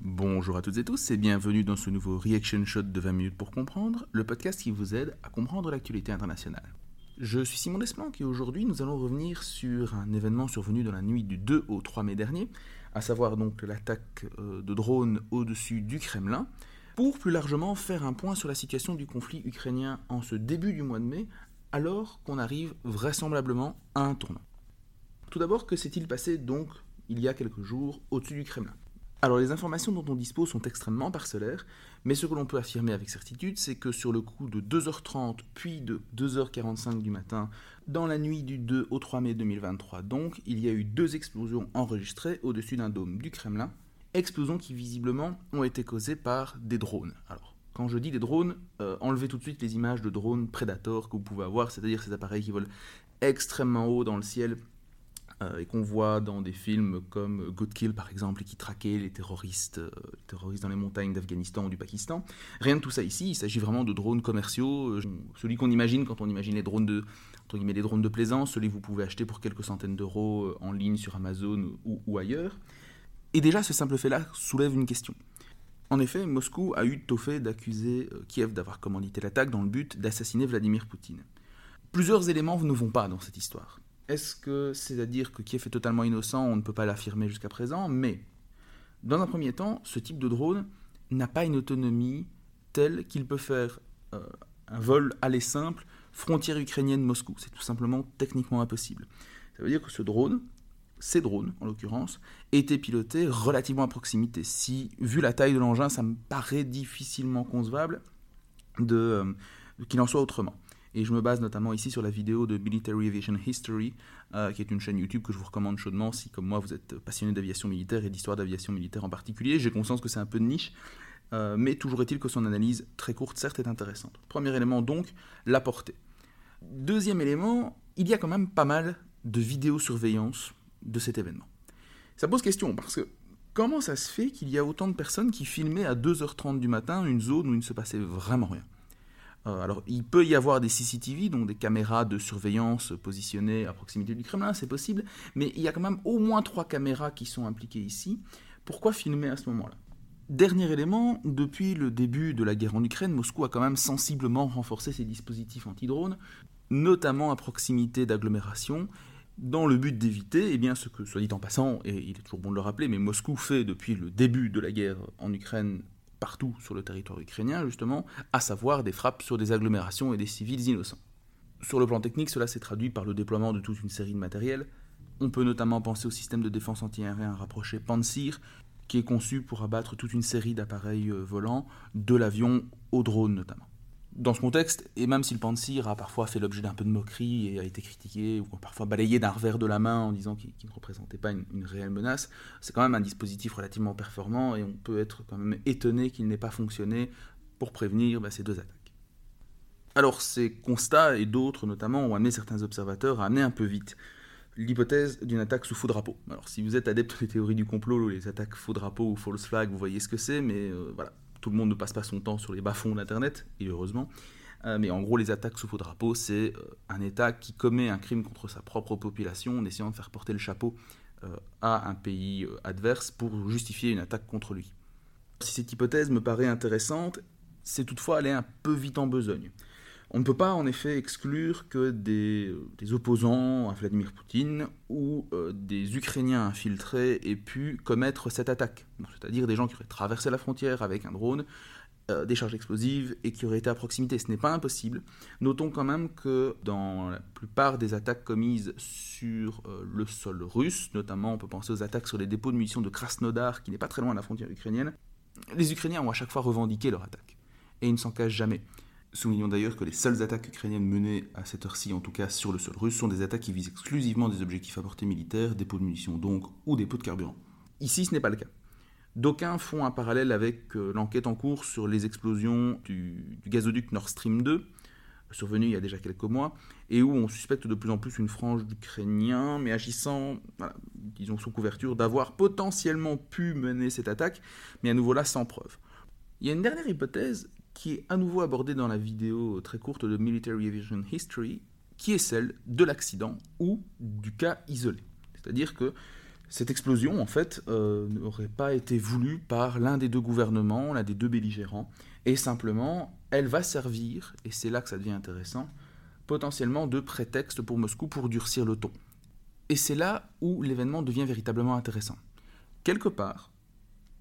Bonjour à toutes et tous et bienvenue dans ce nouveau Reaction Shot de 20 minutes pour comprendre, le podcast qui vous aide à comprendre l'actualité internationale. Je suis Simon Desplanques et aujourd'hui nous allons revenir sur un événement survenu dans la nuit du 2 au 3 mai dernier, à savoir donc l'attaque euh, de drones au-dessus du Kremlin, pour plus largement faire un point sur la situation du conflit ukrainien en ce début du mois de mai, alors qu'on arrive vraisemblablement à un tournant. Tout d'abord, que s'est-il passé donc il y a quelques jours au-dessus du Kremlin? Alors les informations dont on dispose sont extrêmement parcellaires, mais ce que l'on peut affirmer avec certitude, c'est que sur le coup de 2h30 puis de 2h45 du matin, dans la nuit du 2 au 3 mai 2023 donc, il y a eu deux explosions enregistrées au-dessus d'un dôme du Kremlin, explosions qui visiblement ont été causées par des drones. Alors, quand je dis des drones, euh, enlevez tout de suite les images de drones Predator que vous pouvez avoir, c'est-à-dire ces appareils qui volent extrêmement haut dans le ciel euh, et qu'on voit dans des films comme Good Kill par exemple, et qui traquaient les terroristes, euh, terroristes dans les montagnes d'Afghanistan ou du Pakistan. Rien de tout ça ici, il s'agit vraiment de drones commerciaux, celui qu'on imagine quand on imagine les drones de, entre guillemets, les drones de plaisance, celui que vous pouvez acheter pour quelques centaines d'euros en ligne sur Amazon ou ailleurs. Et déjà, ce simple fait-là soulève une question. En effet, Moscou a eu tôt fait d'accuser Kiev d'avoir commandité l'attaque dans le but d'assassiner Vladimir Poutine. Plusieurs éléments ne vont pas dans cette histoire. Est-ce que c'est à dire que Kiev est totalement innocent On ne peut pas l'affirmer jusqu'à présent, mais dans un premier temps, ce type de drone n'a pas une autonomie telle qu'il peut faire euh, un vol aller simple frontière ukrainienne-Moscou. C'est tout simplement techniquement impossible. Ça veut dire que ce drone, ces drones en l'occurrence, étaient pilotés relativement à proximité. Si, vu la taille de l'engin, ça me paraît difficilement concevable de, euh, qu'il en soit autrement. Et je me base notamment ici sur la vidéo de Military Aviation History, euh, qui est une chaîne YouTube que je vous recommande chaudement si, comme moi, vous êtes passionné d'aviation militaire et d'histoire d'aviation militaire en particulier. J'ai conscience que c'est un peu de niche, euh, mais toujours est-il que son analyse, très courte, certes, est intéressante. Premier élément, donc, la portée. Deuxième élément, il y a quand même pas mal de vidéosurveillance de cet événement. Ça pose question, parce que comment ça se fait qu'il y a autant de personnes qui filmaient à 2h30 du matin une zone où il ne se passait vraiment rien? Euh, alors, il peut y avoir des CCTV, donc des caméras de surveillance positionnées à proximité du Kremlin, c'est possible, mais il y a quand même au moins trois caméras qui sont impliquées ici. Pourquoi filmer à ce moment-là? Dernier élément, depuis le début de la guerre en Ukraine, Moscou a quand même sensiblement renforcé ses dispositifs anti-drones, notamment à proximité d'agglomérations, dans le but d'éviter, eh bien, ce que, soit dit en passant, et il est toujours bon de le rappeler, mais Moscou fait depuis le début de la guerre en Ukraine partout sur le territoire ukrainien, justement, à savoir des frappes sur des agglomérations et des civils innocents. Sur le plan technique, cela s'est traduit par le déploiement de toute une série de matériel. On peut notamment penser au système de défense antiaérien rapproché Pantsir, qui est conçu pour abattre toute une série d'appareils euh, volants, de l'avion au drone notamment dans ce contexte, et même si le Pantsir a parfois fait l'objet d'un peu de moquerie et a été critiqué, ou parfois balayé d'un revers de la main en disant qu'il ne représentait pas une, réelle menace, c'est quand même un dispositif relativement performant et on peut être quand même étonné qu'il n'ait pas fonctionné pour prévenir bah, ces deux attaques. Alors ces constats et d'autres notamment ont amené certains observateurs à amener un peu vite l'hypothèse d'une attaque sous faux drapeau. Alors si vous êtes adepte des théories du complot ou les attaques faux drapeau ou false flag, vous voyez ce que c'est, mais euh, voilà, tout le monde ne passe pas son temps sur les bas-fonds d'Internet, et heureusement. Euh, mais en gros, les attaques sous faux drapeau, c'est euh, un État qui commet un crime contre sa propre population en essayant de faire porter le chapeau euh, à un pays adverse pour justifier une attaque contre lui. Si cette hypothèse me paraît intéressante, c'est toutefois aller un peu vite en besogne. On ne peut pas en effet exclure que des, opposants à Vladimir Poutine ou euh, des Ukrainiens infiltrés aient pu commettre cette attaque. C'est-à-dire des gens qui auraient traversé la frontière avec un drone, euh, des charges explosives et qui auraient été à proximité. Ce n'est pas impossible. Notons quand même que dans la plupart des attaques commises sur euh, le sol russe, notamment on peut penser aux attaques sur les dépôts de munitions de Krasnodar, qui n'est pas très loin de la frontière ukrainienne, les Ukrainiens ont à chaque fois revendiqué leur attaque. Et ils ne s'en cachent jamais. Soulignons d'ailleurs que les seules attaques ukrainiennes menées à cette heure-ci, en tout cas sur le sol russe, sont des attaques qui visent exclusivement des objectifs à portée militaire, des pots de munitions donc, ou des pots de carburant. Ici, ce n'est pas le cas. D'aucuns font un parallèle avec euh, l'enquête en cours sur les explosions du, gazoduc Nord Stream 2, survenu il y a déjà quelques mois, et où on suspecte de plus en plus une frange d'Ukrainiens, mais agissant, disons sous couverture, d'avoir potentiellement pu mener cette attaque, mais à nouveau là sans preuve. Il y a une dernière hypothèse qui est à nouveau abordée dans la vidéo très courte de Military Aviation History, qui est celle de l'accident ou du cas isolé. C'est-à-dire que cette explosion, en fait, euh, n'aurait pas été voulue par l'un des deux gouvernements, l'un des deux belligérants, et simplement, elle va servir, et c'est là que ça devient intéressant, potentiellement de prétexte pour Moscou pour durcir le ton. Et c'est là où l'événement devient véritablement intéressant. Quelque part,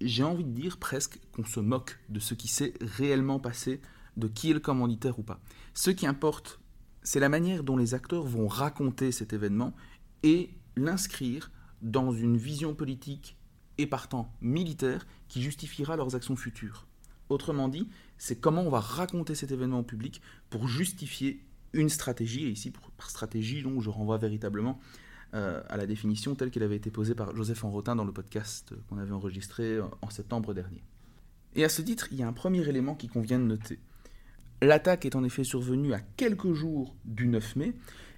j'ai envie de dire presque qu'on se moque de ce qui s'est réellement passé, de qui est le commanditaire ou pas. Ce qui importe, c'est la manière dont les acteurs vont raconter cet événement et l'inscrire dans une vision politique et partant militaire qui justifiera leurs actions futures. Autrement dit, c'est comment on va raconter cet événement au public pour justifier une stratégie, et ici par stratégie, donc je renvoie véritablement euh, à la définition telle qu'elle avait été posée par Joseph Enrotin dans le podcast qu'on avait enregistré en septembre dernier. Et à ce titre, il y a un premier élément qui convient de noter. L'attaque est en effet survenue à quelques jours du 9 mai,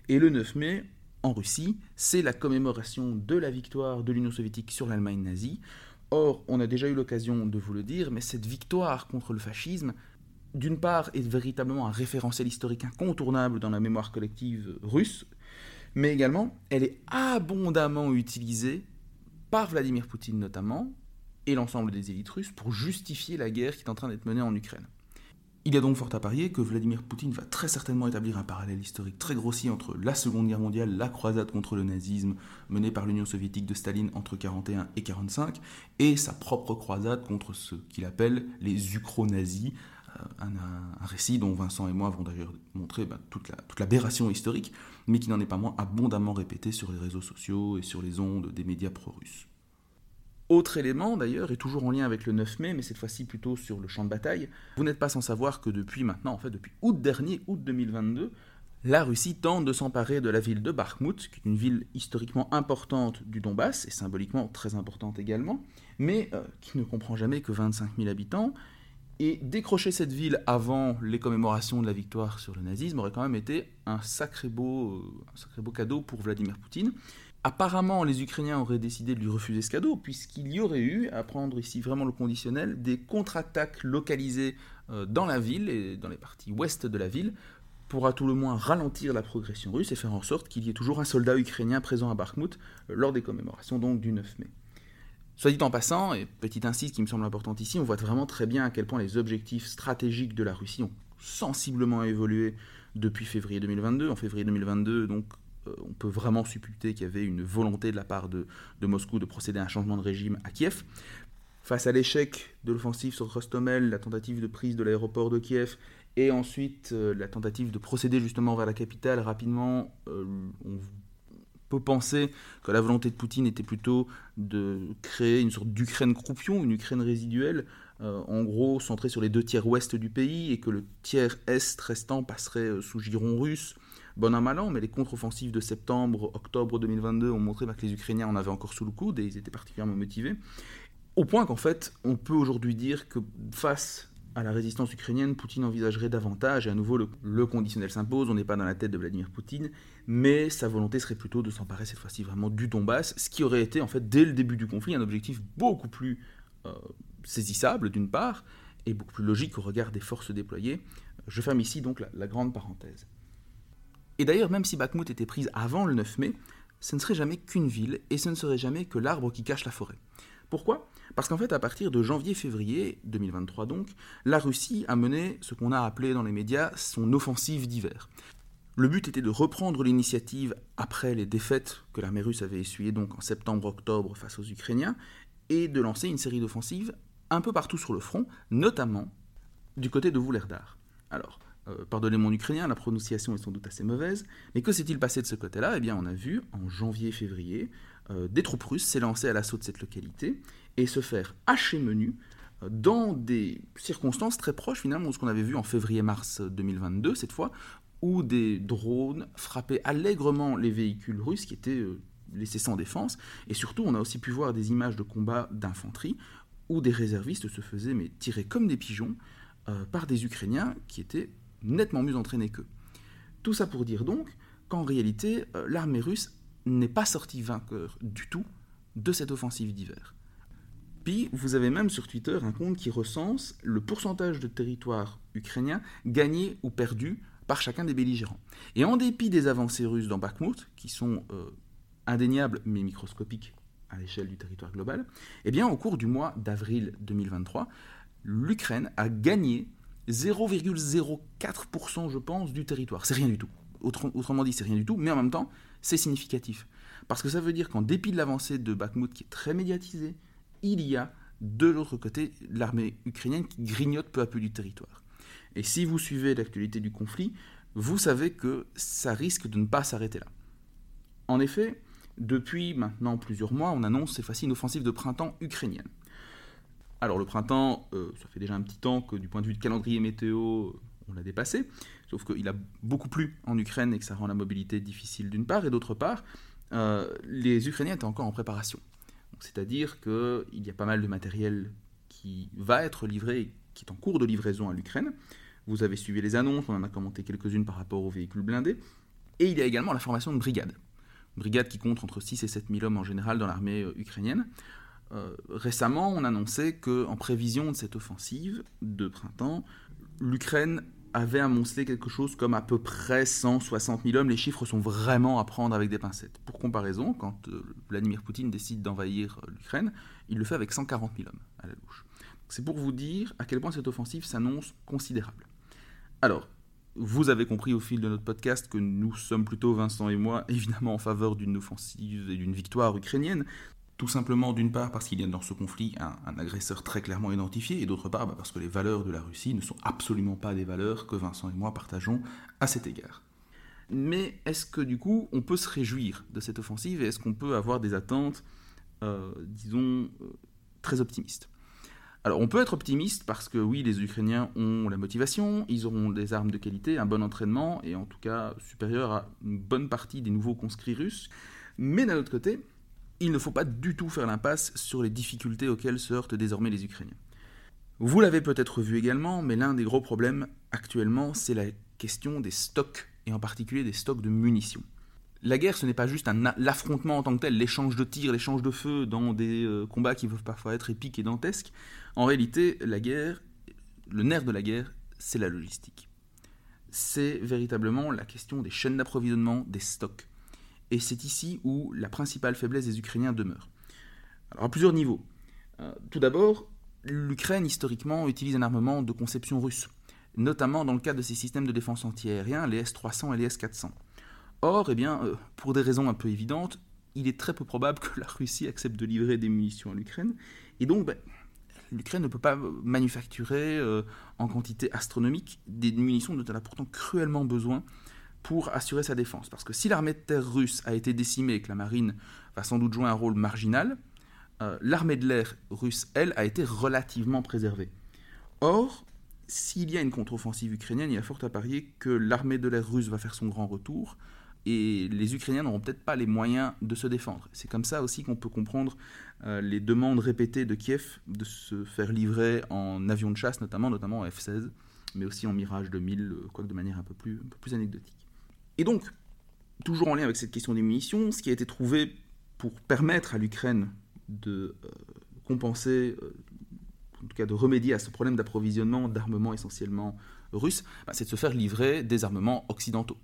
et le 9 mai, en Russie, c'est la commémoration de la victoire de l'Union soviétique sur l'Allemagne nazie. Or, on a déjà eu l'occasion de vous le dire, mais cette victoire contre le fascisme, d'une part, est véritablement un référentiel historique incontournable dans la mémoire collective russe, mais également, elle est abondamment utilisée par Vladimir Poutine notamment, et l'ensemble des élites russes, pour justifier la guerre qui est en train d'être menée en Ukraine. Il y a donc fort à parier que Vladimir Poutine va très certainement établir un parallèle historique très grossier entre la Seconde Guerre mondiale, la croisade contre le nazisme menée par l'Union soviétique de Staline entre 1941 et 1945, et sa propre croisade contre ce qu'il appelle les ukro-nazis, euh, un, récit dont Vincent et moi avons d'ailleurs montré bah, toute, la, toute l'aberration historique, mais qui n'en est pas moins abondamment répété sur les réseaux sociaux et sur les ondes des médias pro-russes. Autre élément d'ailleurs, et toujours en lien avec le 9 mai, mais cette fois-ci plutôt sur le champ de bataille, vous n'êtes pas sans savoir que depuis maintenant, en fait depuis août dernier, août 2022, la Russie tente de s'emparer de la ville de Bakhmut, qui est une ville historiquement importante du Donbass, et symboliquement très importante également, mais euh, qui ne comprend jamais que 25 000 habitants, et décrocher cette ville avant les commémorations de la victoire sur le nazisme aurait quand même été un sacré beau, cadeau pour Vladimir Poutine, Apparemment, les Ukrainiens auraient décidé de lui refuser ce cadeau, puisqu'il y aurait eu, à prendre ici vraiment le conditionnel, des contre-attaques localisées euh, dans la ville et dans les parties ouest de la ville, pour à tout le moins ralentir la progression russe et faire en sorte qu'il y ait toujours un soldat ukrainien présent à Bakhmut euh, lors des commémorations du 9 mai. Soit dit en passant, et petite insiste qui me semble importante ici, on voit vraiment très bien à quel point les objectifs stratégiques de la Russie ont sensiblement évolué depuis février 2022. En février 2022, donc euh, on peut vraiment supputer qu'il y avait une volonté de la part de, Moscou de procéder à un changement de régime à Kiev. Face à l'échec de l'offensive sur Rostomel, la tentative de prise de l'aéroport de Kiev, et ensuite euh, la tentative de procéder justement vers la capitale rapidement, euh, peut penser que la volonté de Poutine était plutôt de créer une sorte d'Ukraine croupion, une Ukraine résiduelle, en gros centrée sur les deux tiers ouest du pays, et que le tiers est restant passerait sous giron russe, bon an mal an, mais les contre-offensives de septembre, octobre 2022 ont montré bah, que les Ukrainiens en avaient encore sous le coude et ils étaient particulièrement motivés. Au point qu'en fait, on peut aujourd'hui dire que face à la résistance ukrainienne, Poutine envisagerait davantage, et à nouveau le, conditionnel s'impose, on n'est pas dans la tête de Vladimir Poutine, mais sa volonté serait plutôt de s'emparer cette fois-ci vraiment du Donbass, ce qui aurait été en fait dès le début du conflit un objectif beaucoup plus euh, saisissable d'une part, et beaucoup plus logique au regard des forces déployées. Je ferme ici donc la grande parenthèse. Et d'ailleurs, même si Bakhmut était prise avant le 9 mai, ce ne serait jamais qu'une ville et ce ne serait jamais que l'arbre qui cache la forêt. Pourquoi? Parce qu'en fait, à partir de janvier-février 2023 donc, la Russie a mené ce qu'on a appelé dans les médias son offensive d'hiver. Le but était de reprendre l'initiative après les défaites que l'armée russe avait essuyées donc en septembre-octobre face aux Ukrainiens et de lancer une série d'offensives un peu partout sur le front, notamment du côté de Vuhledar. Alors, euh, pardonnez mon ukrainien, la prononciation est sans doute assez mauvaise, mais que s'est-il passé de ce côté-là? Eh bien, on a vu en janvier-février des troupes russes s'élancer à l'assaut de cette localité et se faire hacher menu euh, dans des circonstances très proches finalement de ce qu'on avait vu en février-mars 2022 cette fois, où des drones frappaient allègrement les véhicules russes qui étaient laissés sans défense, et surtout on a aussi pu voir des images de combats d'infanterie où des réservistes se faisaient mais tirer comme des pigeons par des Ukrainiens qui étaient nettement mieux entraînés qu'eux. Tout ça pour dire donc qu'en réalité, euh, l'armée russe n'est pas sortie vainqueur du tout de cette offensive d'hiver. Puis vous avez même sur Twitter un compte qui recense le pourcentage de territoire ukrainien gagné ou perdu par chacun des belligérants. Et en dépit des avancées russes dans Bakhmut, qui sont euh, indéniables mais microscopiques à l'échelle du territoire global, eh au cours du mois d'avril 2023, l'Ukraine a gagné 0,04% je pense du territoire. C'est rien du tout. autrement dit, c'est rien du tout, mais en même temps, c'est significatif. Parce que ça veut dire qu'en dépit de l'avancée de Bakhmut qui est très médiatisée, il y a de l'autre côté l'armée ukrainienne qui grignote peu à peu du territoire. Et si vous suivez l'actualité du conflit, vous savez que ça risque de ne pas s'arrêter là. En effet, depuis maintenant plusieurs mois, on annonce cette fois-ci une offensive de printemps ukrainienne. Alors le printemps, euh, ça fait déjà un petit temps que du point de vue de calendrier météo, on l'a dépassé, sauf qu'il a beaucoup plu en Ukraine et que ça rend la mobilité difficile d'une part, et d'autre part, euh, les Ukrainiens étaient encore en préparation. C'est-à-dire qu'il y a pas mal de matériel qui va être livré, qui est en cours de livraison à l'Ukraine. Vous avez suivi les annonces, on en a commenté quelques-unes par rapport aux véhicules blindés. Et il y a également la formation de brigades. Une brigade qui compte entre 6 et 7 000 hommes en général dans l'armée euh, ukrainienne. Euh, récemment, on annonçait qu'en prévision de cette offensive de printemps, l'Ukraine avait amoncelé quelque chose comme à peu près 160 000 hommes. Les chiffres sont vraiment à prendre avec des pincettes. Pour comparaison, quand euh, Vladimir Poutine décide d'envahir euh, l'Ukraine, il le fait avec 140 000 hommes à la louche. C'est pour vous dire à quel point cette offensive s'annonce considérable. Alors, vous avez compris au fil de notre podcast que nous sommes plutôt, Vincent et moi, évidemment en faveur d'une offensive et d'une victoire ukrainienne. Tout simplement, d'une part, parce qu'il y a dans ce conflit un, agresseur très clairement identifié, et d'autre part, bah, parce que les valeurs de la Russie ne sont absolument pas des valeurs que Vincent et moi partageons à cet égard. Mais est-ce que du coup, on peut se réjouir de cette offensive, et est-ce qu'on peut avoir des attentes, euh, disons, euh, très optimistes? Alors on peut être optimiste parce que oui, les Ukrainiens ont la motivation, ils auront des armes de qualité, un bon entraînement, et en tout cas supérieur à une bonne partie des nouveaux conscrits russes. Mais d'un autre côté, il ne faut pas du tout faire l'impasse sur les difficultés auxquelles se heurtent désormais les Ukrainiens. Vous l'avez peut-être vu également, mais l'un des gros problèmes actuellement, c'est la question des stocks, et en particulier des stocks de munitions. La guerre, ce n'est pas juste l'affrontement en tant que tel, l'échange de tirs, l'échange de feu dans des euh, combats qui peuvent parfois être épiques et dantesques. En réalité, la guerre, le nerf de la guerre, c'est la logistique. C'est véritablement la question des chaînes d'approvisionnement, des stocks. Et c'est ici où la principale faiblesse des Ukrainiens demeure. Alors à plusieurs niveaux. Euh, tout d'abord, l'Ukraine historiquement utilise un armement de conception russe, notamment dans le cadre de ses systèmes de défense antiaérien, les S-300 et les S-400. Or, eh bien, euh, pour des raisons un peu évidentes, il est très peu probable que la Russie accepte de livrer des munitions à l'Ukraine, et donc ben, l'Ukraine ne peut pas manufacturer euh, en quantité astronomique des munitions dont elle a pourtant cruellement besoin pour assurer sa défense. Parce que si l'armée de terre russe a été décimée et que la marine va sans doute jouer un rôle marginal, euh, l'armée de l'air russe, elle, a été relativement préservée. Or, s'il y a une contre-offensive ukrainienne, il y a fort à parier que l'armée de l'air russe va faire son grand retour et les Ukrainiens n'auront peut-être pas les moyens de se défendre. C'est comme ça aussi qu'on peut comprendre euh, les demandes répétées de Kiev de se faire livrer en avion de chasse, notamment, notamment en F-16, mais aussi en Mirage 2000, euh, quoique de manière un peu plus, un peu plus anecdotique. Et donc, toujours en lien avec cette question des munitions, ce qui a été trouvé pour permettre à l'Ukraine de euh, compenser, euh, en tout cas de remédier à ce problème d'approvisionnement d'armements essentiellement russes, bah, c'est de se faire livrer des armements occidentaux.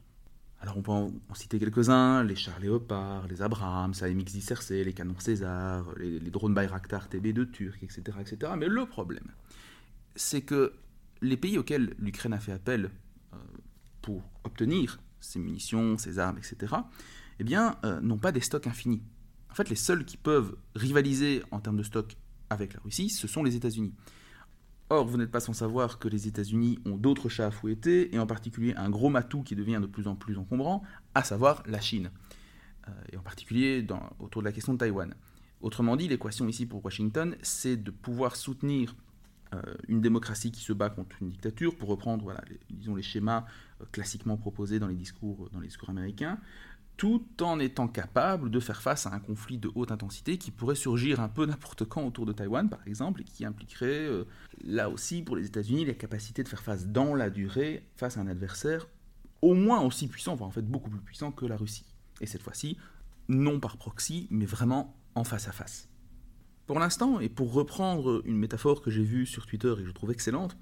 Alors on peut en, citer quelques-uns, les chars Léopard, les Abrams, les MX-10 RC, les canons César, les, drones Bayraktar TB2 turcs, etc., etc. Mais le problème, c'est que les pays auxquels l'Ukraine a fait appel euh, pour obtenir ses munitions, ses armes, etc., eh bien, euh, n'ont pas des stocks infinis. En fait, les seuls qui peuvent rivaliser en termes de stock avec la Russie, ce sont les États-Unis. Or, vous n'êtes pas sans savoir que les États-Unis ont d'autres chats à fouetter, et en particulier un gros matou qui devient de plus en plus encombrant, à savoir la Chine. Euh, et en particulier autour de la question de Taïwan. Autrement dit, l'équation ici pour Washington, c'est de pouvoir soutenir une démocratie qui se bat contre une dictature, pour reprendre voilà, les, disons, les schémas euh, classiquement proposés dans les, discours, dans les discours américains, tout en étant capable de faire face à un conflit de haute intensité qui pourrait surgir un peu n'importe quand autour de Taïwan, par exemple, et qui impliquerait, euh, là aussi, pour les États-Unis, la capacité de faire face dans la durée face à un adversaire au moins aussi puissant, enfin en fait beaucoup plus puissant que la Russie. Et cette fois-ci, non par proxy, mais vraiment en face à face. Pour l'instant, et pour reprendre une métaphore que j'ai vue sur Twitter et que je trouve excellente,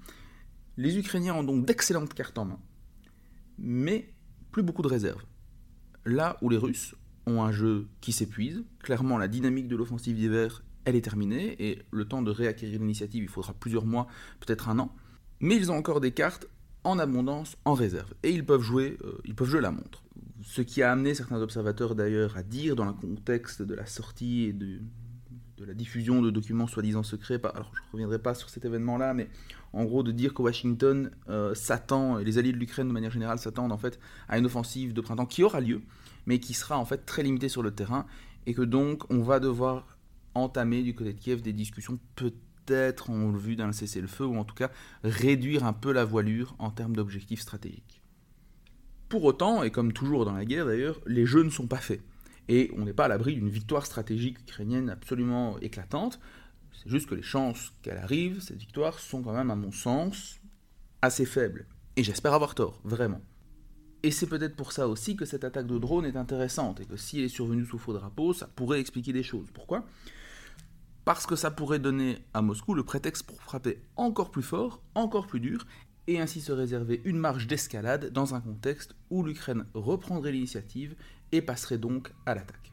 les Ukrainiens ont donc d'excellentes cartes en main, mais plus beaucoup de réserves. Là où les Russes ont un jeu qui s'épuise, clairement la dynamique de l'offensive d'hiver, elle est terminée, et le temps de réacquérir l'initiative, il faudra plusieurs mois, peut-être un an, mais ils ont encore des cartes en abondance, en réserve, et ils peuvent jouer, euh, ils peuvent jouer la montre. Ce qui a amené certains observateurs d'ailleurs à dire, dans le contexte de la sortie et de, de la diffusion de documents soi-disant secrets, alors je ne reviendrai pas sur cet événement-là, mais en gros de dire que Washington euh, s'attend, et les alliés de l'Ukraine de manière générale s'attendent en fait à une offensive de printemps qui aura lieu, mais qui sera en fait très limitée sur le terrain, et que donc on va devoir entamer du côté de Kiev des discussions peut-être en vue d'un cessez-le-feu, ou en tout cas réduire un peu la voilure en termes d'objectifs stratégiques. Pour autant, et comme toujours dans la guerre d'ailleurs, les jeux ne sont pas faits et on n'est pas à l'abri d'une victoire stratégique ukrainienne absolument éclatante. C'est juste que les chances qu'elle arrive, cette victoire, sont quand même, à mon sens, assez faibles. Et j'espère avoir tort, vraiment. Et c'est peut-être pour ça aussi que cette attaque de drone est intéressante, et que si elle est survenue sous faux drapeau, ça pourrait expliquer des choses. Pourquoi? Parce que ça pourrait donner à Moscou le prétexte pour frapper encore plus fort, encore plus dur, et ainsi se réserver une marge d'escalade dans un contexte où l'Ukraine reprendrait l'initiative et passerait donc à l'attaque.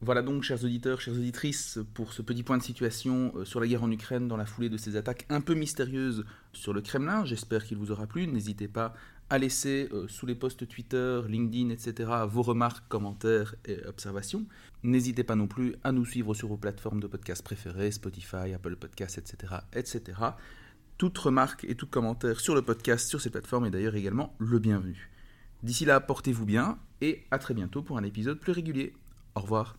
Voilà donc, chers auditeurs, chères auditrices, pour ce petit point de situation euh, sur la guerre en Ukraine dans la foulée de ces attaques un peu mystérieuses sur le Kremlin. J'espère qu'il vous aura plu. N'hésitez pas à laisser euh, sous les posts Twitter, LinkedIn, etc. vos remarques, commentaires et observations. N'hésitez pas non plus à nous suivre sur vos plateformes de podcast préférées, Spotify, Apple Podcasts, etc., etc. Toute remarque et tout commentaire sur le podcast sur ces plateformes est d'ailleurs également le bienvenu. D'ici là, portez-vous bien et à très bientôt pour un épisode plus régulier. Au revoir.